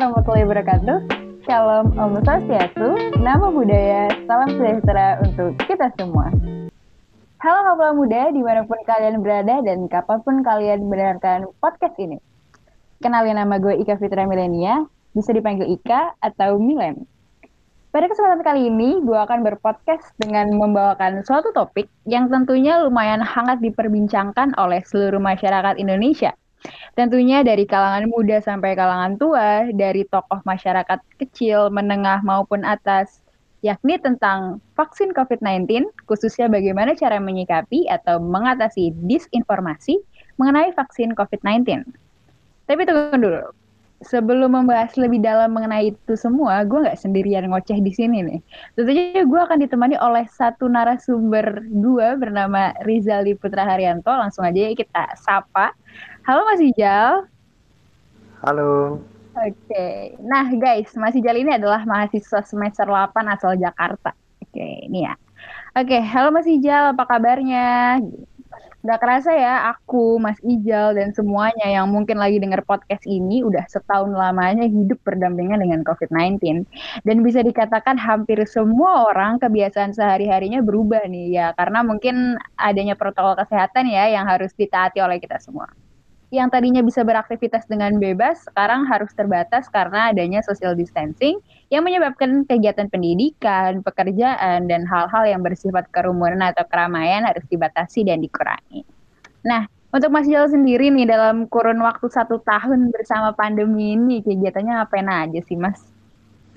warahmatullahi wabarakatuh. Shalom Om Swastiastu, nama budaya, salam sejahtera untuk kita semua. Halo ngobrol muda, di mana pun kalian berada dan kapan pun kalian mendengarkan podcast ini. Kenalin nama gue Ika Fitra Milenia, bisa dipanggil Ika atau Milen. Pada kesempatan kali ini, gue akan berpodcast dengan membawakan suatu topik yang tentunya lumayan hangat diperbincangkan oleh seluruh masyarakat Indonesia – Tentunya dari kalangan muda sampai kalangan tua, dari tokoh masyarakat kecil, menengah maupun atas, yakni tentang vaksin COVID-19, khususnya bagaimana cara menyikapi atau mengatasi disinformasi mengenai vaksin COVID-19. Tapi tunggu dulu, sebelum membahas lebih dalam mengenai itu semua, gue nggak sendirian ngoceh di sini nih. Tentunya gue akan ditemani oleh satu narasumber gue bernama Rizali Putra Haryanto. Langsung aja kita sapa. Halo Mas Ijal. Halo. Oke, okay. nah guys, Mas Ijal ini adalah mahasiswa semester 8 asal Jakarta. Oke, okay, ini ya. Oke, okay. halo Mas Ijal, apa kabarnya? Gak kerasa ya, aku, Mas Ijal, dan semuanya yang mungkin lagi denger podcast ini udah setahun lamanya hidup berdampingan dengan COVID-19. Dan bisa dikatakan hampir semua orang kebiasaan sehari-harinya berubah nih ya, karena mungkin adanya protokol kesehatan ya yang harus ditaati oleh kita semua yang tadinya bisa beraktivitas dengan bebas sekarang harus terbatas karena adanya social distancing yang menyebabkan kegiatan pendidikan, pekerjaan, dan hal-hal yang bersifat kerumunan atau keramaian harus dibatasi dan dikurangi. Nah, untuk Mas Jal sendiri nih dalam kurun waktu satu tahun bersama pandemi ini kegiatannya ngapain aja sih Mas?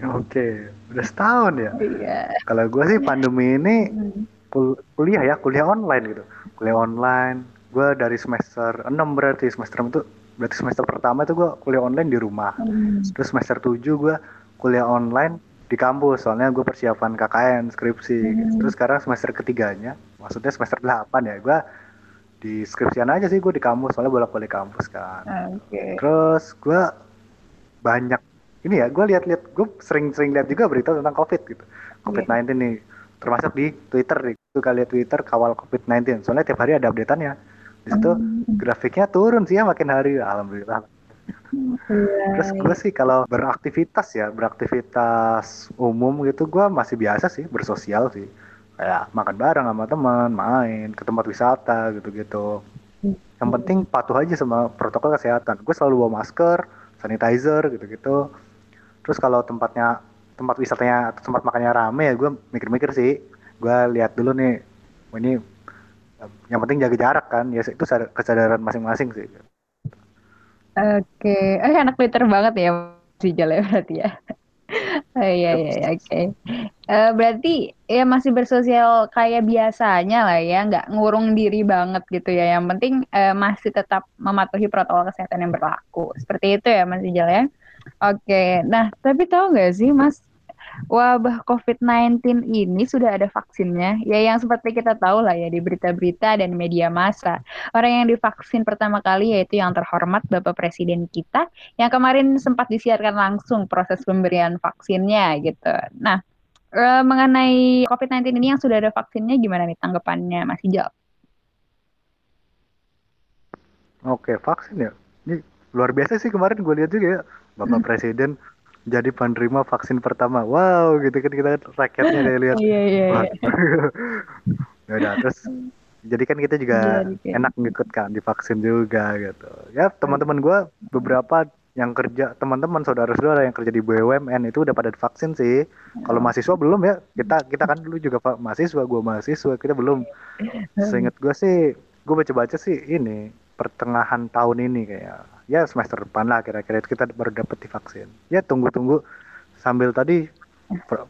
Oke, udah setahun ya. Iya. Kalau gue sih pandemi ini hmm. kuliah ya, kuliah online gitu. Kuliah online, gue dari semester 6 berarti semester 6 itu berarti semester pertama itu gue kuliah online di rumah hmm. terus semester 7 gue kuliah online di kampus soalnya gue persiapan KKN skripsi hmm. terus sekarang semester ketiganya maksudnya semester 8 ya gue di skripsian aja sih gue di kampus soalnya bolak balik kampus kan okay. terus gue banyak ini ya gue lihat-lihat gue sering-sering lihat juga berita tentang covid gitu covid 19 yeah. nih termasuk di Twitter nih gue kali Twitter kawal covid 19 soalnya tiap hari ada updateannya di situ hmm. grafiknya turun sih ya makin hari. Alhamdulillah. Yeah. terus gue sih kalau beraktivitas ya beraktivitas umum gitu gue masih biasa sih bersosial sih. Kayak makan bareng sama teman main ke tempat wisata gitu-gitu. Yang penting patuh aja sama protokol kesehatan. Gue selalu bawa masker sanitizer gitu-gitu. Terus kalau tempatnya tempat wisatanya atau tempat makannya rame ya gue mikir-mikir sih. Gue lihat dulu nih ini yang penting jaga jarak kan. Ya itu kesadaran masing-masing sih. Oke. Okay. eh anak Twitter banget ya si Jale berarti ya. Oh, iya iya, iya. Oke. Eh, berarti ya masih bersosial kayak biasanya lah ya nggak ngurung diri banget gitu ya. Yang penting uh, masih tetap mematuhi protokol kesehatan yang berlaku. Seperti itu ya Mas Ijal ya. Oke. Okay. nah tapi tahu nggak sih Mas wabah COVID-19 ini sudah ada vaksinnya. Ya yang seperti kita tahu lah ya di berita-berita dan media massa. Orang yang divaksin pertama kali yaitu yang terhormat Bapak Presiden kita yang kemarin sempat disiarkan langsung proses pemberian vaksinnya gitu. Nah, e, mengenai COVID-19 ini yang sudah ada vaksinnya gimana nih tanggapannya Mas Hijau? Oke, vaksin ya. Ini luar biasa sih kemarin gue lihat juga ya Bapak hmm. Presiden jadi penerima vaksin pertama. Wow, gitu kan kita rakyatnya dari lihat. Iya, iya, iya. ya udah terus jadi kan kita juga iya, enak ngikut kan divaksin juga gitu. Ya, teman-teman gue beberapa yang kerja teman-teman saudara-saudara yang kerja di BUMN itu udah pada divaksin sih. Kalau iya. mahasiswa belum ya. Kita kita kan dulu juga mahasiswa, gue mahasiswa, kita belum. Seingat gue sih, gue baca-baca sih ini pertengahan tahun ini kayak ya semester depan lah kira-kira kita baru dapat divaksin ya tunggu-tunggu sambil tadi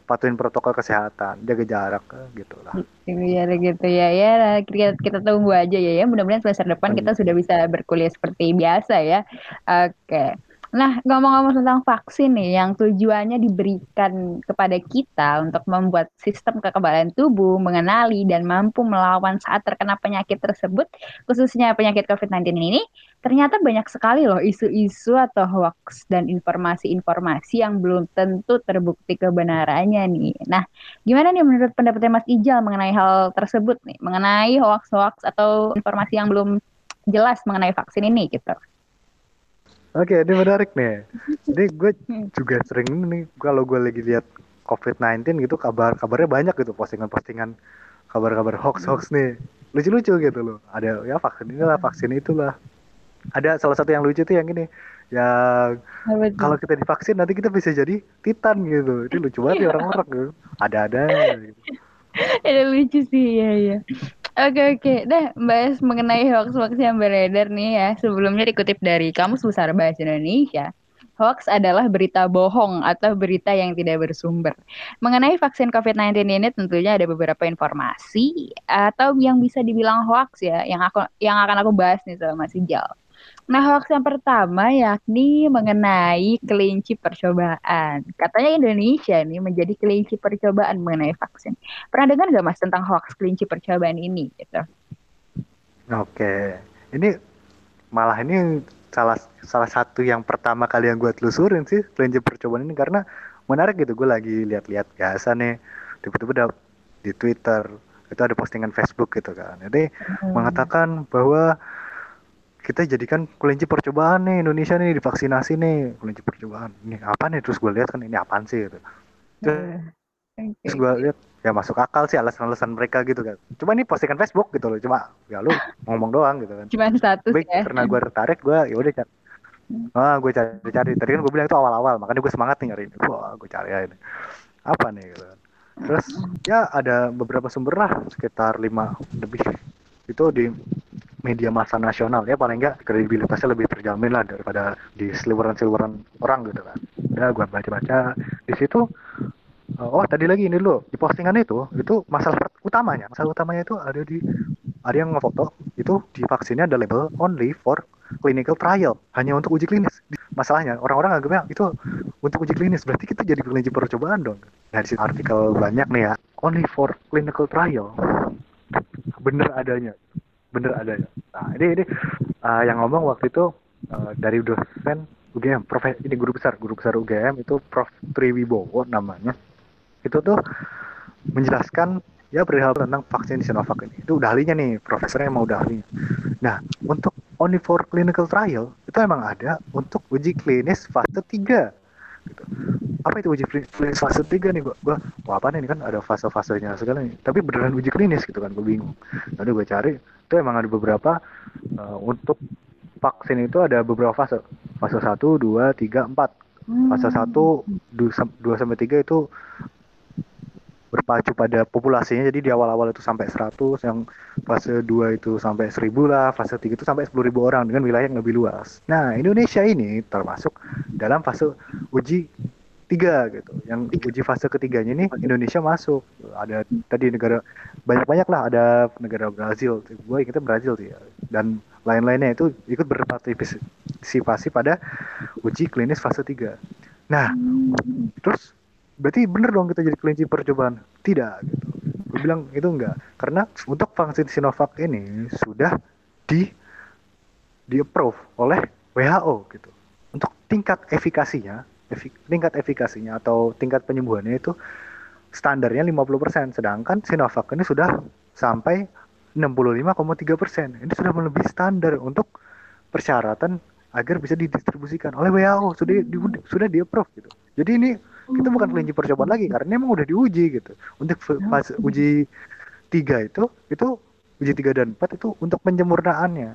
patuhin protokol kesehatan jaga jarak gitu lah. Iya gitu ya. Ya kita, kita tunggu aja ya ya. Mudah-mudahan semester depan kita sudah bisa berkuliah seperti biasa ya. Oke. okay. Nah, ngomong-ngomong tentang vaksin nih, yang tujuannya diberikan kepada kita untuk membuat sistem kekebalan tubuh mengenali dan mampu melawan saat terkena penyakit tersebut, khususnya penyakit COVID-19 ini, ternyata banyak sekali loh isu-isu atau hoax dan informasi-informasi yang belum tentu terbukti kebenarannya nih. Nah, gimana nih menurut pendapatnya Mas Ijal mengenai hal tersebut nih, mengenai hoax-hoax atau informasi yang belum jelas mengenai vaksin ini gitu? Oke, ini menarik nih. Jadi gue juga sering nih kalau gue lagi lihat COVID-19 gitu kabar-kabarnya banyak gitu postingan-postingan kabar-kabar hoax-hoax nih. Lucu-lucu gitu loh. Ada ya vaksin inilah, vaksin itulah. Ada salah satu yang lucu tuh yang ini. Yang kalau kita divaksin nanti kita bisa jadi titan gitu. Ini lucu banget ya orang-orang gitu. Ada-ada gitu. Ada lucu sih ya ya. Oke oke, deh bahas mengenai hoax-hoax yang beredar nih ya. Sebelumnya dikutip dari Kamus Besar Bahasa Indonesia. Hoax adalah berita bohong atau berita yang tidak bersumber. Mengenai vaksin COVID-19 ini tentunya ada beberapa informasi atau yang bisa dibilang hoax ya yang aku yang akan aku bahas nih sama Mas Ijal. Nah, hoax yang pertama yakni mengenai kelinci percobaan. Katanya Indonesia ini menjadi kelinci percobaan mengenai vaksin. Pernah dengar nggak Mas tentang hoax kelinci percobaan ini? Gitu? Oke, ini malah ini salah salah satu yang pertama kali yang gue telusurin sih kelinci percobaan ini karena menarik gitu. Gue lagi lihat-lihat biasa nih, tiba-tiba di Twitter itu ada postingan Facebook gitu kan. Jadi hmm. mengatakan bahwa kita jadikan kelinci percobaan nih Indonesia nih divaksinasi nih. Kelinci percobaan. Ini apa nih? Terus gue lihat kan ini apaan sih gitu. Terus, okay. terus gue lihat ya masuk akal sih alasan-alasan mereka gitu kan. Cuma ini postingan Facebook gitu loh. Cuma ya lu ngomong doang gitu kan. Cuma status Baik, ya. karena gue tertarik gue ya udah cari. Hmm. ah gue cari cari tadi kan gue bilang itu awal-awal makanya gue semangat nih nyari wah gue cari aja ini apa nih gitu kan. Terus ya ada beberapa sumber lah sekitar lima lebih. Itu di media massa nasional ya paling enggak kredibilitasnya lebih terjamin lah daripada di seliweran-seliweran orang gitu kan. Ya gua baca-baca. Di situ uh, oh tadi lagi ini dulu di postingan itu itu masalah utamanya. Masalah utamanya itu ada di ada yang ngefoto itu di vaksinnya ada label only for clinical trial hanya untuk uji klinis. Masalahnya orang-orang anggapnya itu untuk uji klinis berarti kita jadi kelinci percobaan dong. Nah di artikel banyak nih ya only for clinical trial. Bener adanya bener adanya nah ini ini uh, yang ngomong waktu itu uh, dari dosen UGM prof. ini guru besar guru besar UGM itu Prof. Triwibowo namanya. Itu tuh menjelaskan ya perihal tentang vaksin Sinovac ini. Itu udah ahlinya nih profesornya mau udah ahlinya. Nah untuk only for clinical trial itu emang ada untuk uji klinis fase 3 gitu apa itu uji klinis fase 3 nih gua gua wah apa nih kan ada fase-fasenya segala nih. Tapi beneran uji klinis gitu kan gua bingung. Lalu gue cari itu emang ada beberapa uh, untuk vaksin itu ada beberapa fase. Fase 1, 2, 3, 4 fase 1 2 sampai 3 itu berpacu pada populasinya. Jadi di awal-awal itu sampai 100 yang fase 2 itu sampai 1000 lah fase 3 itu sampai 10.000 orang dengan wilayah yang lebih luas. Nah Indonesia ini termasuk dalam fase uji tiga gitu. Yang uji fase ketiganya ini Indonesia masuk. Ada tadi negara banyak-banyak lah. Ada negara Brazil. Gue ingetnya Brazil sih ya. Dan lain-lainnya itu ikut berpartisipasi pada uji klinis fase 3. Nah, terus berarti bener dong kita jadi kelinci percobaan? Tidak gitu. Gue bilang itu enggak. Karena untuk vaksin Sinovac ini sudah di di approve oleh WHO gitu. Untuk tingkat efikasinya tingkat efikasinya atau tingkat penyembuhannya itu standarnya 50%, sedangkan Sinovac ini sudah sampai 65,3%. Ini sudah melebihi standar untuk persyaratan agar bisa didistribusikan oleh WHO sudah di, sudah di approve gitu. Jadi ini kita bukan kelinci percobaan lagi karena ini emang udah diuji gitu. Untuk fase uji tiga itu itu uji tiga dan empat itu untuk penyempurnaannya.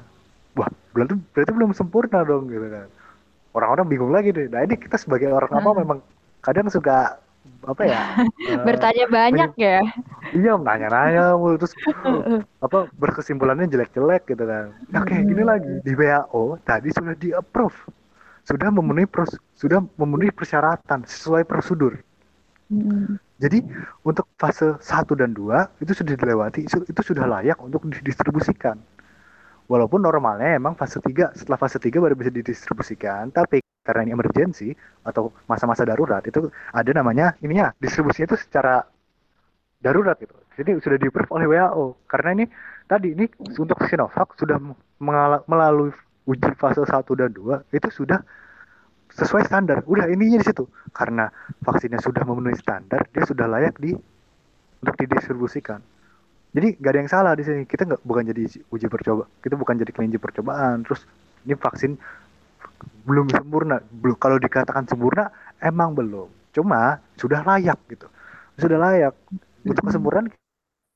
Wah, berarti berarti belum sempurna dong gitu kan orang-orang bingung lagi deh. Nah ini kita sebagai orang apa hmm. memang kadang suka apa ya bertanya uh, banyak ya iya nanya-nanya terus apa berkesimpulannya jelek-jelek gitu kan nah kayak gini hmm. lagi di WHO tadi sudah di approve sudah memenuhi pros sudah memenuhi persyaratan sesuai prosedur hmm. jadi untuk fase 1 dan 2 itu sudah dilewati itu sudah layak untuk didistribusikan Walaupun normalnya emang fase 3, setelah fase 3 baru bisa didistribusikan, tapi karena ini emergency atau masa-masa darurat itu ada namanya ininya distribusinya itu secara darurat gitu. Jadi sudah di oleh WHO karena ini tadi ini untuk Sinovac sudah melalui uji fase 1 dan 2 itu sudah sesuai standar. Udah ininya di situ. Karena vaksinnya sudah memenuhi standar, dia sudah layak di untuk didistribusikan jadi gak ada yang salah di sini kita nggak bukan jadi uji percoba kita bukan jadi kelinci percobaan terus ini vaksin belum sempurna. Belum kalau dikatakan sempurna emang belum. Cuma sudah layak gitu. Sudah layak. Untuk kesempurnaan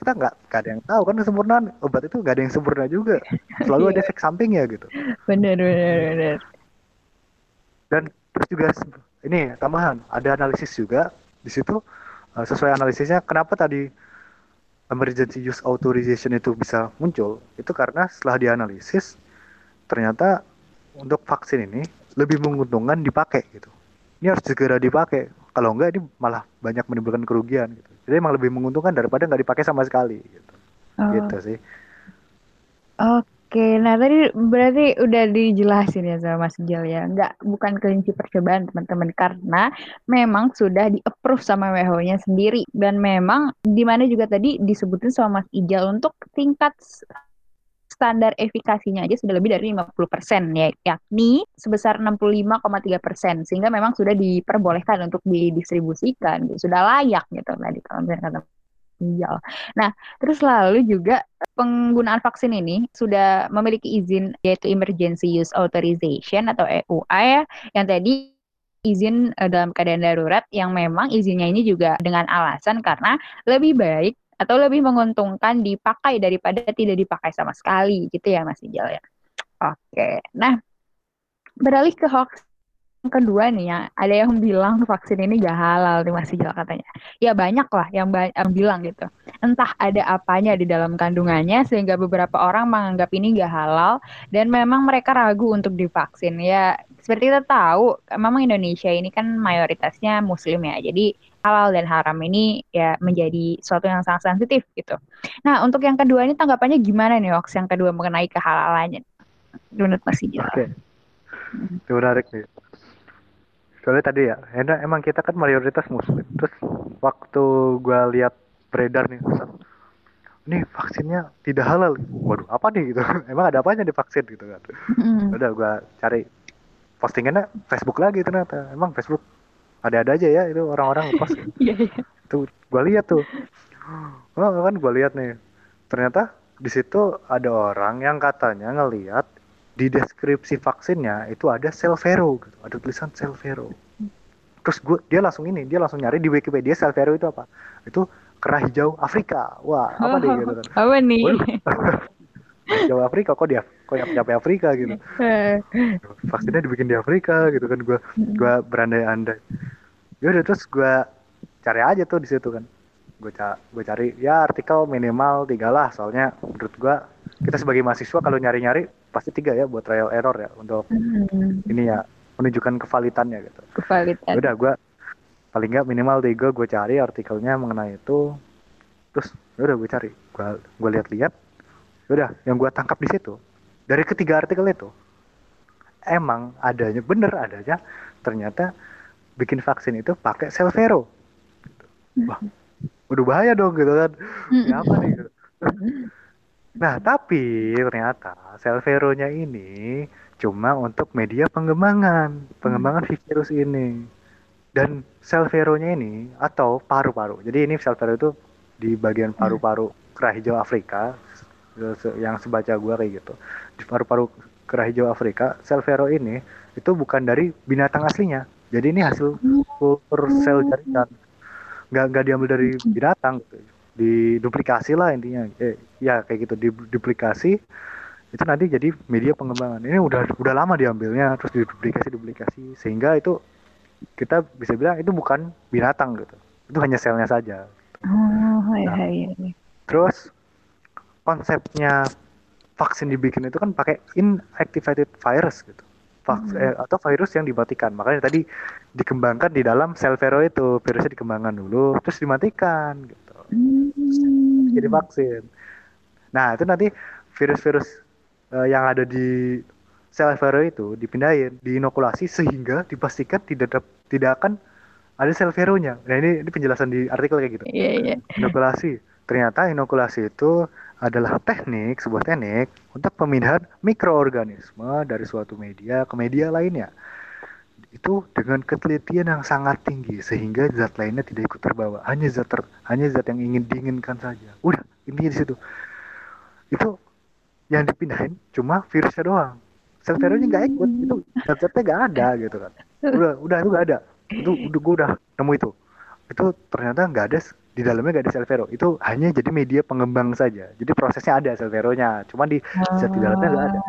kita nggak ada yang tahu kan kesempurnaan obat itu nggak ada yang sempurna juga. Selalu ada iya. efek sampingnya gitu. Benar benar benar. Dan terus juga ini tambahan ada analisis juga di situ uh, sesuai analisisnya kenapa tadi emergency use authorization itu bisa muncul itu karena setelah dianalisis ternyata untuk vaksin ini lebih menguntungkan dipakai gitu. Ini harus segera dipakai. Kalau enggak ini malah banyak menimbulkan kerugian gitu. Jadi emang lebih menguntungkan daripada nggak dipakai sama sekali gitu. Oh. gitu sih. Oke Oke, nah tadi berarti udah dijelasin ya sama Mas Jal ya. Nggak, bukan kelinci percobaan teman-teman. Karena memang sudah di-approve sama WHO-nya sendiri. Dan memang di mana juga tadi disebutin sama Mas Ijal untuk tingkat standar efikasinya aja sudah lebih dari 50% ya, yakni sebesar 65,3%. Sehingga memang sudah diperbolehkan untuk didistribusikan. Sudah layak gitu tadi kalau misalnya kata ginjal. Nah, terus lalu juga penggunaan vaksin ini sudah memiliki izin yaitu Emergency Use Authorization atau EUA ya, yang tadi izin uh, dalam keadaan darurat yang memang izinnya ini juga dengan alasan karena lebih baik atau lebih menguntungkan dipakai daripada tidak dipakai sama sekali gitu ya Mas Ijal ya. Oke. Nah, beralih ke hoax kedua nih ya, ada yang bilang vaksin ini gak halal nih masih jelas katanya. Ya banyak lah yang, ba yang bilang gitu. Entah ada apanya di dalam kandungannya sehingga beberapa orang menganggap ini gak halal dan memang mereka ragu untuk divaksin. Ya seperti kita tahu, memang Indonesia ini kan mayoritasnya muslim ya. Jadi halal dan haram ini ya menjadi suatu yang sangat sensitif gitu. Nah untuk yang kedua ini tanggapannya gimana nih hoax yang kedua mengenai kehalalannya? Menurut Mas Ijal. Oke. Okay. Menarik nih soalnya tadi ya enak emang kita kan mayoritas muslim. Terus waktu gue lihat beredar nih ini vaksinnya tidak halal. Waduh apa nih gitu? Emang ada apanya di vaksin gitu kan? Mm. udah gue cari postingannya Facebook lagi ternyata. Emang Facebook ada-ada aja ya itu orang-orang post yeah, yeah. tuh gue lihat tuh. Oh kan gue lihat nih. Ternyata di situ ada orang yang katanya ngelihat di deskripsi vaksinnya itu ada sel vero gitu. ada tulisan sel vero. Terus gue dia langsung ini dia langsung nyari di Wikipedia sel vero itu apa? Itu kerah hijau Afrika. Wah apa deh gitu kan. Apa nih? Hijau Afrika kok dia kok yang nyampe Afrika gitu. Vaksinnya dibikin di Afrika gitu kan. Gue gue berandai-andai. Yaudah terus gue cari aja tuh di situ kan. Gue ca gue cari ya artikel minimal tiga lah. Soalnya menurut gue kita sebagai mahasiswa kalau nyari-nyari pasti tiga ya buat trial error ya untuk hmm. ini ya menunjukkan kevalitannya gitu. Kevalitan. Udah gue paling nggak minimal tiga gue cari artikelnya mengenai itu terus udah gue cari gue gue lihat-lihat udah yang gue tangkap di situ dari ketiga artikel itu emang adanya bener adanya ternyata bikin vaksin itu pakai sel vero wah udah bahaya dong gitu kan apa nih gitu. Nah, tapi ternyata sel veronya ini cuma untuk media pengembangan, pengembangan si virus ini. Dan sel veronya ini atau paru-paru. Jadi ini sel vero itu di bagian paru-paru kerah hijau Afrika yang sebaca gua kayak gitu. Di paru-paru kerah hijau Afrika, sel vero ini itu bukan dari binatang aslinya. Jadi ini hasil kultur sel jaringan. Nggak, nggak diambil dari binatang gitu diduplikasi lah intinya. Eh, ya kayak gitu diduplikasi itu nanti jadi media pengembangan. Ini udah udah lama diambilnya terus diduplikasi duplikasi sehingga itu kita bisa bilang itu bukan binatang gitu. Itu hanya selnya saja. Oh iya, nah, iya, iya. terus konsepnya vaksin dibikin itu kan pakai inactivated virus gitu. Vaks, hmm. eh, atau virus yang dimatikan. Makanya tadi dikembangkan di dalam sel vero itu virusnya dikembangkan dulu terus dimatikan gitu. Hmm. Jadi vaksin. Nah itu nanti virus-virus uh, yang ada di sel vero itu dipindahin, diinokulasi sehingga dipastikan tidak tidak akan ada sel veronya. Nah ini, ini penjelasan di artikel kayak gitu. Yeah, yeah. Inokulasi. Ternyata inokulasi itu adalah teknik, sebuah teknik untuk pemindahan mikroorganisme dari suatu media ke media lainnya itu dengan ketelitian yang sangat tinggi sehingga zat lainnya tidak ikut terbawa. Hanya zat ter, hanya zat yang ingin diinginkan saja. Udah intinya di situ. Itu yang dipindahin cuma virusnya doang. Sel Vero-nya nggak ikut itu zat-zatnya nggak ada gitu kan. Udah udah itu nggak ada. Itu udah gue udah nemu itu. Itu ternyata nggak ada di dalamnya nggak ada sel Vero itu hanya jadi media pengembang saja. Jadi prosesnya ada sel Vero-nya cuma di zat di dalamnya nggak ada.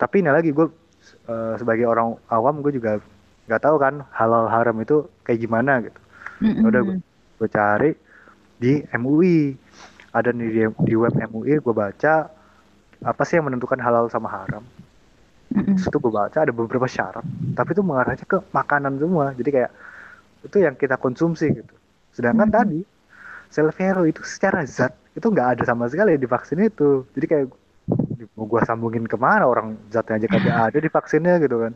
Tapi ini lagi gue uh, sebagai orang awam gue juga nggak tahu kan halal haram itu kayak gimana gitu mm-hmm. udah gue, gue cari di MUI ada di di web MUI gue baca apa sih yang menentukan halal sama haram mm-hmm. itu gue baca ada beberapa syarat tapi itu mengarahnya ke makanan semua jadi kayak itu yang kita konsumsi gitu sedangkan mm-hmm. tadi sel vero itu secara zat itu nggak ada sama sekali di vaksin itu jadi kayak mau gue sambungin ke mana orang zatnya aja kagak ada di vaksinnya gitu kan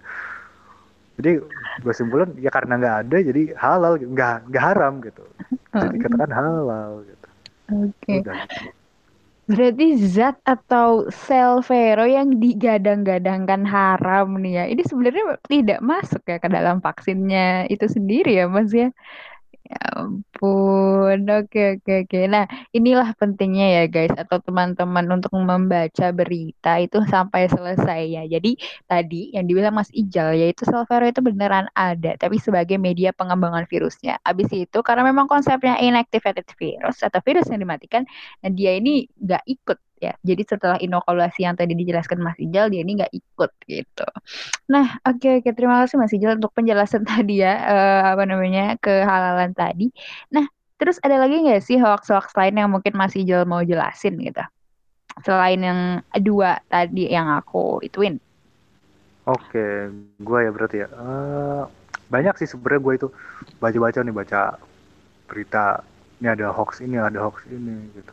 jadi gue simpulin ya karena nggak ada jadi halal nggak nggak haram gitu jadi katakan halal gitu oke okay. gitu. berarti zat atau sel vero yang digadang-gadangkan haram nih ya ini sebenarnya tidak masuk ya ke dalam vaksinnya itu sendiri ya mas ya Ya ampun, oke oke oke. Nah, inilah pentingnya ya guys atau teman-teman untuk membaca berita itu sampai selesai ya. Jadi tadi yang dibilang Mas Ijal yaitu Salvero itu beneran ada, tapi sebagai media pengembangan virusnya. Abis itu karena memang konsepnya inactivated virus atau virus yang dimatikan, nah dia ini nggak ikut ya. Jadi setelah inokulasi yang tadi dijelaskan Mas Ijal, dia ini nggak ikut gitu. Nah, oke okay, okay. terima kasih Mas Ijal untuk penjelasan tadi ya uh, apa namanya kehalalan tadi. Nah, terus ada lagi nggak sih hoax-hoax lain yang mungkin Mas Ijal mau jelasin gitu? Selain yang dua tadi yang aku ituin. Oke, gue ya berarti ya. Uh, banyak sih sebenarnya gue itu baca-baca nih baca berita ini ada hoax ini ada hoax ini gitu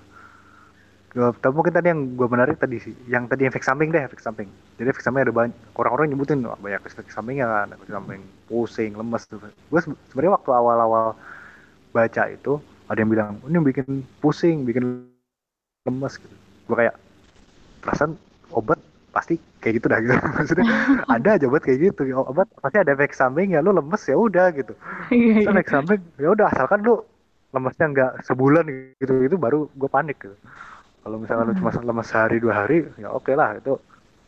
tapi mungkin tadi yang gue menarik tadi sih yang tadi efek samping deh efek samping. Jadi efek samping ada banyak orang-orang nyebutin oh, banyak efek sampingnya kan efek samping pusing lemes gue sebenarnya waktu awal-awal baca itu ada yang bilang ini bikin pusing bikin lemes gitu. Gue kayak perasaan obat pasti kayak gitu dah gitu. Maksudnya ada aja obat kayak gitu obat pasti ada efek samping ya lu lemes ya udah gitu. Iya, iya. efek samping ya udah asalkan lu lemesnya nggak sebulan gitu itu baru gue panik gitu kalau misalnya hmm. lu cuma lemas sehari dua hari ya oke okay lah itu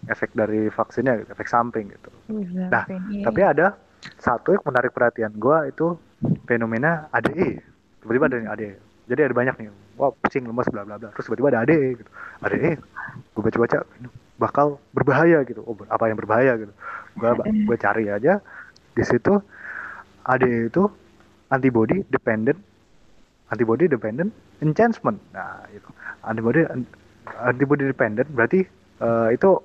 efek dari vaksinnya efek samping gitu. Iya, nah iya. tapi ada satu yang menarik perhatian gue itu fenomena ADE tiba-tiba ada ADE jadi ada banyak nih wah pusing lemas bla bla bla. Terus tiba-tiba ada ADE gitu. ADE gue baca-baca bakal berbahaya gitu. Oh apa yang berbahaya gitu. Gue gue cari aja. Di situ ADE itu antibody dependent antibody dependent enhancement nah itu antibody antibody dependent berarti uh, itu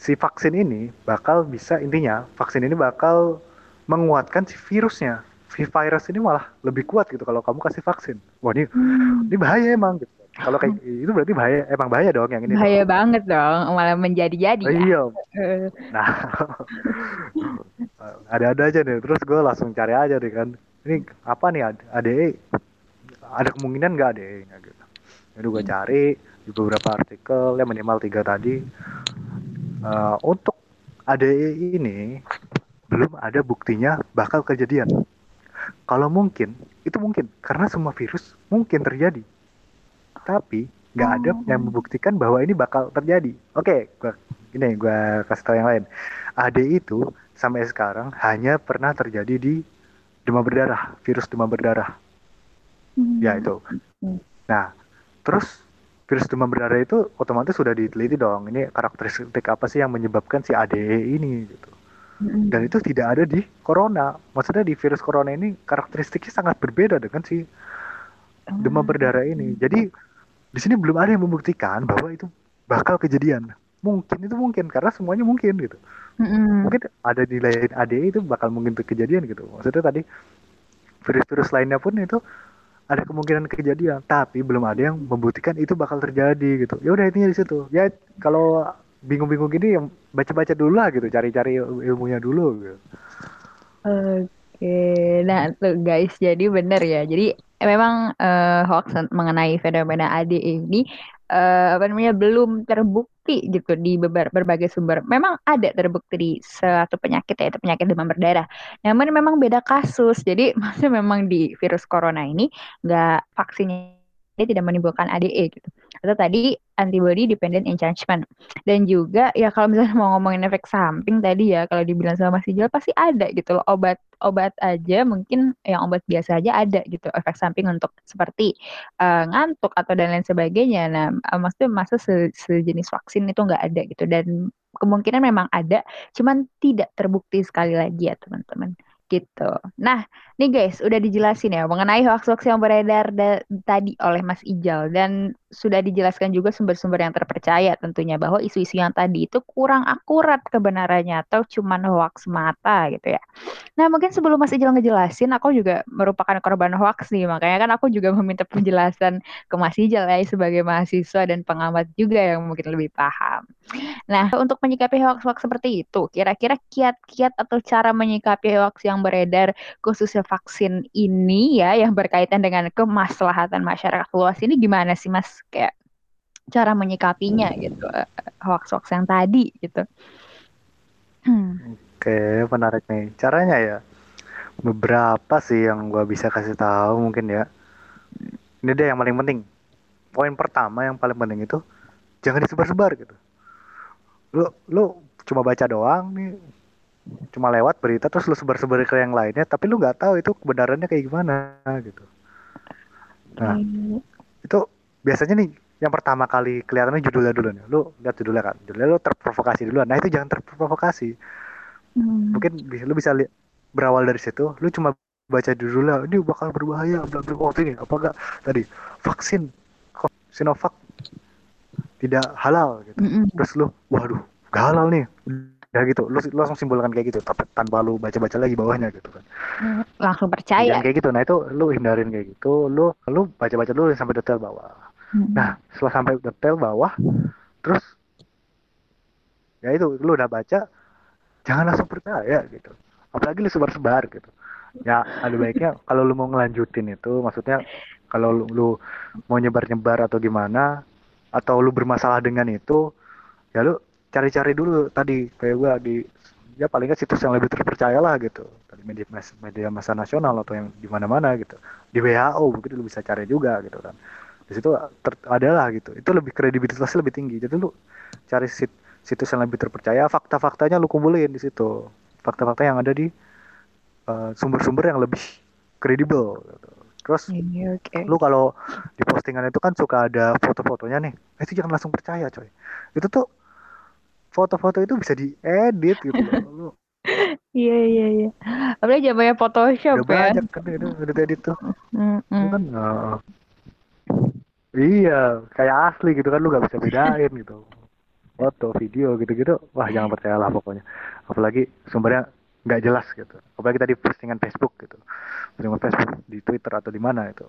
si vaksin ini bakal bisa intinya vaksin ini bakal menguatkan si virusnya. Si virus ini malah lebih kuat gitu kalau kamu kasih vaksin. Wah ini hmm. ini bahaya emang gitu. Kalau kayak itu berarti bahaya emang bahaya dong yang ini bahaya dong. banget dong malah menjadi-jadi oh, iya. Nah ada-ada aja nih terus gue langsung cari aja deh kan. Ini apa nih ada ada kemungkinan nggak ada jadi gue cari di beberapa artikel yang minimal tiga tadi uh, untuk ADE ini belum ada buktinya bakal kejadian. Kalau mungkin, itu mungkin karena semua virus mungkin terjadi. Tapi nggak ada oh. yang membuktikan bahwa ini bakal terjadi. Oke, gua ini gue kasih tahu yang lain. ADE itu sampai sekarang hanya pernah terjadi di demam berdarah, virus demam berdarah. Hmm. Ya itu. Hmm. Nah, Terus virus demam berdarah itu otomatis sudah diteliti dong. Ini karakteristik apa sih yang menyebabkan si ADE ini gitu. Dan itu tidak ada di corona. Maksudnya di virus corona ini karakteristiknya sangat berbeda dengan si demam berdarah ini. Jadi di sini belum ada yang membuktikan bahwa itu bakal kejadian. Mungkin itu mungkin karena semuanya mungkin gitu. Mm-hmm. Mungkin ada di lain ADE itu bakal mungkin kejadian gitu. Maksudnya tadi virus-virus lainnya pun itu ada kemungkinan kejadian tapi belum ada yang membuktikan itu bakal terjadi gitu. Ya udah intinya di situ. Ya kalau bingung-bingung gini yang baca-baca dulu lah gitu. Cari-cari ilmunya dulu gitu. Oke, nah tuh guys, jadi bener ya. Jadi memang uh, hoax mengenai fenomena ADE ini uh, apa namanya belum terbukti gitu di berbagai sumber. Memang ada terbukti di suatu penyakit yaitu penyakit demam berdarah. Namun memang beda kasus. Jadi maksudnya memang di virus corona ini nggak vaksinnya dia tidak menimbulkan ADE gitu. Atau tadi antibody dependent enhancement. Dan juga ya kalau misalnya mau ngomongin efek samping tadi ya kalau dibilang sama Mas Ijal pasti ada gitu loh obat obat aja mungkin yang obat biasa aja ada gitu efek samping untuk seperti uh, ngantuk atau dan lain sebagainya. Nah, maksudnya masa se sejenis vaksin itu nggak ada gitu dan kemungkinan memang ada, cuman tidak terbukti sekali lagi ya teman-teman gitu. Nah, nih guys, udah dijelasin ya mengenai hoax-hoax yang beredar tadi oleh Mas Ijal dan sudah dijelaskan juga sumber-sumber yang terpercaya tentunya bahwa isu-isu yang tadi itu kurang akurat kebenarannya atau cuma hoax semata gitu ya. Nah, mungkin sebelum Mas Ijal ngejelasin, aku juga merupakan korban hoax nih, makanya kan aku juga meminta penjelasan ke Mas Ijal ya sebagai mahasiswa dan pengamat juga yang mungkin lebih paham. Nah, untuk menyikapi hoax-hoax seperti itu, kira-kira kiat-kiat atau cara menyikapi hoax yang beredar khususnya vaksin ini ya yang berkaitan dengan kemaslahatan masyarakat luas ini gimana sih Mas kayak cara menyikapinya gitu eh, hoax-hoax yang tadi gitu. Hmm. Oke, menarik nih. Caranya ya beberapa sih yang gua bisa kasih tahu mungkin ya. Ini dia yang paling penting. Poin pertama yang paling penting itu jangan disebar-sebar gitu. Lu lu cuma baca doang nih cuma lewat berita terus lu sebar-sebar ke yang lainnya tapi lu nggak tahu itu kebenarannya kayak gimana gitu. Nah hmm. itu biasanya nih yang pertama kali kelihatannya judulnya dulu nih. Lu lihat judulnya kan? Judulnya lu terprovokasi dulu nah itu jangan terprovokasi. Hmm. mungkin lu bisa li- berawal dari situ lu cuma baca judulnya ini bakal berbahaya bla bla oh ini apa enggak tadi vaksin Sinovac tidak halal gitu. Mm -hmm. terus lu waduh gak halal nih ya gitu. Lu, lu langsung simpulkan kayak gitu tapi tanpa lu baca-baca lagi bawahnya gitu kan. Hmm, langsung percaya. Yang kayak gitu. Nah itu lu hindarin kayak gitu. Lu lu baca-baca dulu sampai detail bawah. Hmm. nah setelah sampai detail bawah terus ya itu lu udah baca jangan langsung percaya gitu. Apalagi lu sebar-sebar gitu. Ya ada baiknya kalau lu mau ngelanjutin itu maksudnya kalau lu, lu mau nyebar-nyebar atau gimana atau lu bermasalah dengan itu ya lu cari-cari dulu tadi. Kayak gue di ya paling nggak situs yang lebih terpercaya lah gitu. Dari media media masa nasional atau yang di mana-mana gitu. Di WHO mungkin lu bisa cari juga gitu kan. Di situ adalah gitu. Itu lebih kredibilitasnya lebih tinggi. Jadi lu cari sit, situs yang lebih terpercaya fakta-faktanya lu kumpulin di situ. Fakta-fakta yang ada di uh, sumber-sumber uh, yang lebih kredibel gitu. terus yeah, okay. lu kalau di postingan itu kan suka ada foto-fotonya nih. Itu jangan langsung percaya coy. Itu tuh foto-foto itu bisa diedit gitu loh. Iya iya iya. Apalagi zamannya Photoshop Udah ya. banyak kan itu udah edit tuh. Mm kan uh, iya kayak asli gitu kan lu gak bisa bedain gitu. Foto, video gitu-gitu, wah jangan percaya lah pokoknya. Apalagi sumbernya nggak jelas gitu. Apalagi tadi postingan Facebook gitu, postingan Facebook di Twitter atau di mana itu.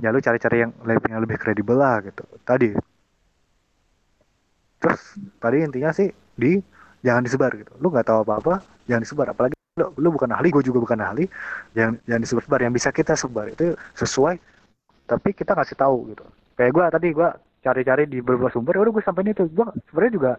Ya lu cari-cari yang lebih yang lebih kredibel lah gitu. Tadi terus tadi intinya sih di jangan disebar gitu. Lu nggak tahu apa apa jangan disebar. Apalagi lu, lu bukan ahli gue juga bukan ahli jangan jangan disebar sebar yang bisa kita sebar itu sesuai. Tapi kita ngasih tahu gitu. Kayak gue tadi gue cari-cari di beberapa sumber ya udah gue sampai itu. Gue sebenarnya juga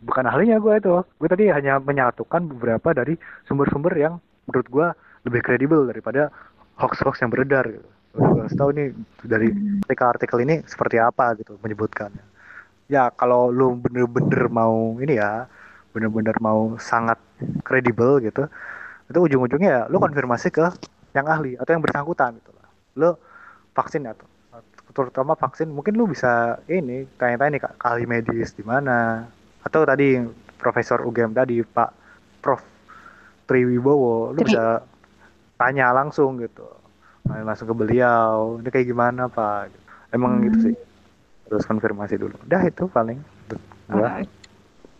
bukan ahlinya gue itu. Gue tadi hanya menyatukan beberapa dari sumber-sumber yang menurut gue lebih kredibel daripada hoax-hoax yang beredar gitu. Gue tahu nih dari artikel-artikel ini seperti apa gitu menyebutkannya ya kalau lu bener-bener mau ini ya bener-bener mau sangat kredibel gitu itu ujung-ujungnya ya lu konfirmasi ke yang ahli atau yang bersangkutan gitu lah. Lu vaksin atau terutama vaksin mungkin lu bisa ini tanya-tanya nih kak ahli medis di mana? Atau tadi profesor UGM tadi Pak Prof. Triwibowo lu bisa tanya langsung gitu. Langsung ke beliau ini kayak gimana Pak? Emang gitu hmm. gitu sih terus konfirmasi dulu. Udah itu paling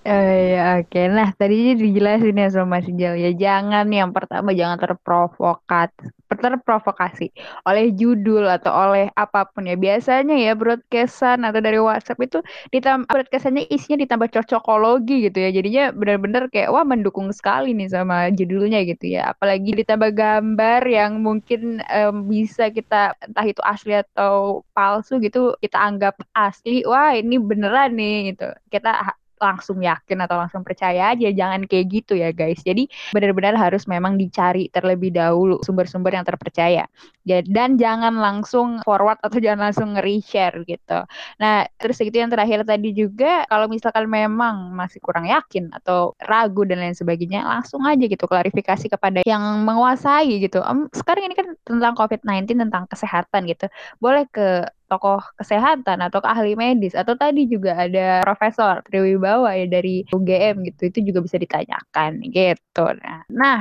Oh iya, oke. Nah, tadi dijelasin ya sama Mas Jal ya. Jangan yang pertama jangan terprovokat, terprovokasi oleh judul atau oleh apa pun ya. Biasanya ya broadcastan atau dari WhatsApp itu ditambah broadcastannya isinya ditambah cocokologi gitu ya. Jadinya benar-benar kayak wah mendukung sekali nih sama judulnya gitu ya. Apalagi ditambah gambar yang mungkin um, bisa kita entah itu asli atau palsu gitu kita anggap asli. Wah, ini beneran nih gitu. Kita langsung yakin atau langsung percaya aja jangan kayak gitu ya guys. Jadi benar-benar harus memang dicari terlebih dahulu sumber-sumber yang terpercaya. Dan jangan langsung forward atau jangan langsung nge-reshare gitu. Nah terus itu yang terakhir tadi juga kalau misalkan memang masih kurang yakin atau ragu dan lain sebagainya langsung aja gitu klarifikasi kepada yang menguasai gitu. Sekarang ini kan tentang COVID-19 tentang kesehatan gitu. Boleh ke tokoh kesehatan atau ahli medis atau tadi juga ada Profesor Triwibawa ya dari UGM gitu itu juga bisa ditanyakan gitu. Nah, nah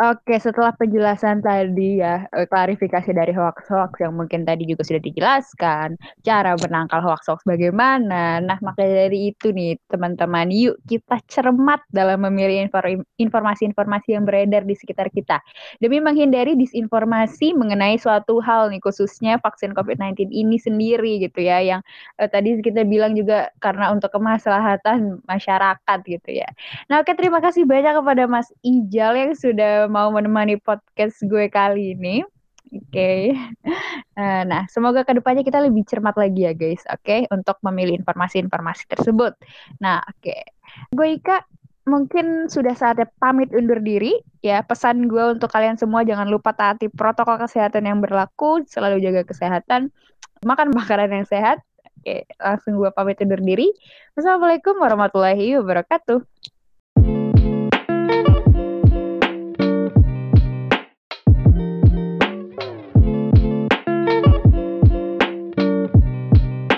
Oke, setelah penjelasan tadi ya, eh, klarifikasi dari hoax-hoax yang mungkin tadi juga sudah dijelaskan, cara menangkal hoax-hoax bagaimana. Nah, maka dari itu nih, teman-teman, yuk kita cermat dalam memilih informasi-informasi yang beredar di sekitar kita. Demi menghindari disinformasi mengenai suatu hal nih, khususnya vaksin COVID-19 ini sendiri gitu ya, yang eh, tadi kita bilang juga karena untuk kemaslahatan masyarakat gitu ya. Nah, oke terima kasih banyak kepada Mas Ijal yang sudah mau menemani podcast gue kali ini. Oke. Okay. Eh, nah, semoga ke depannya kita lebih cermat lagi ya guys, oke, okay? untuk memilih informasi-informasi tersebut. Nah, oke. Okay. Gue Ika, mungkin sudah saatnya pamit undur diri. Ya, pesan gue untuk kalian semua jangan lupa taati protokol kesehatan yang berlaku, selalu jaga kesehatan, makan makanan yang sehat. Oke, langsung gue pamit undur diri. Wassalamualaikum warahmatullahi wabarakatuh.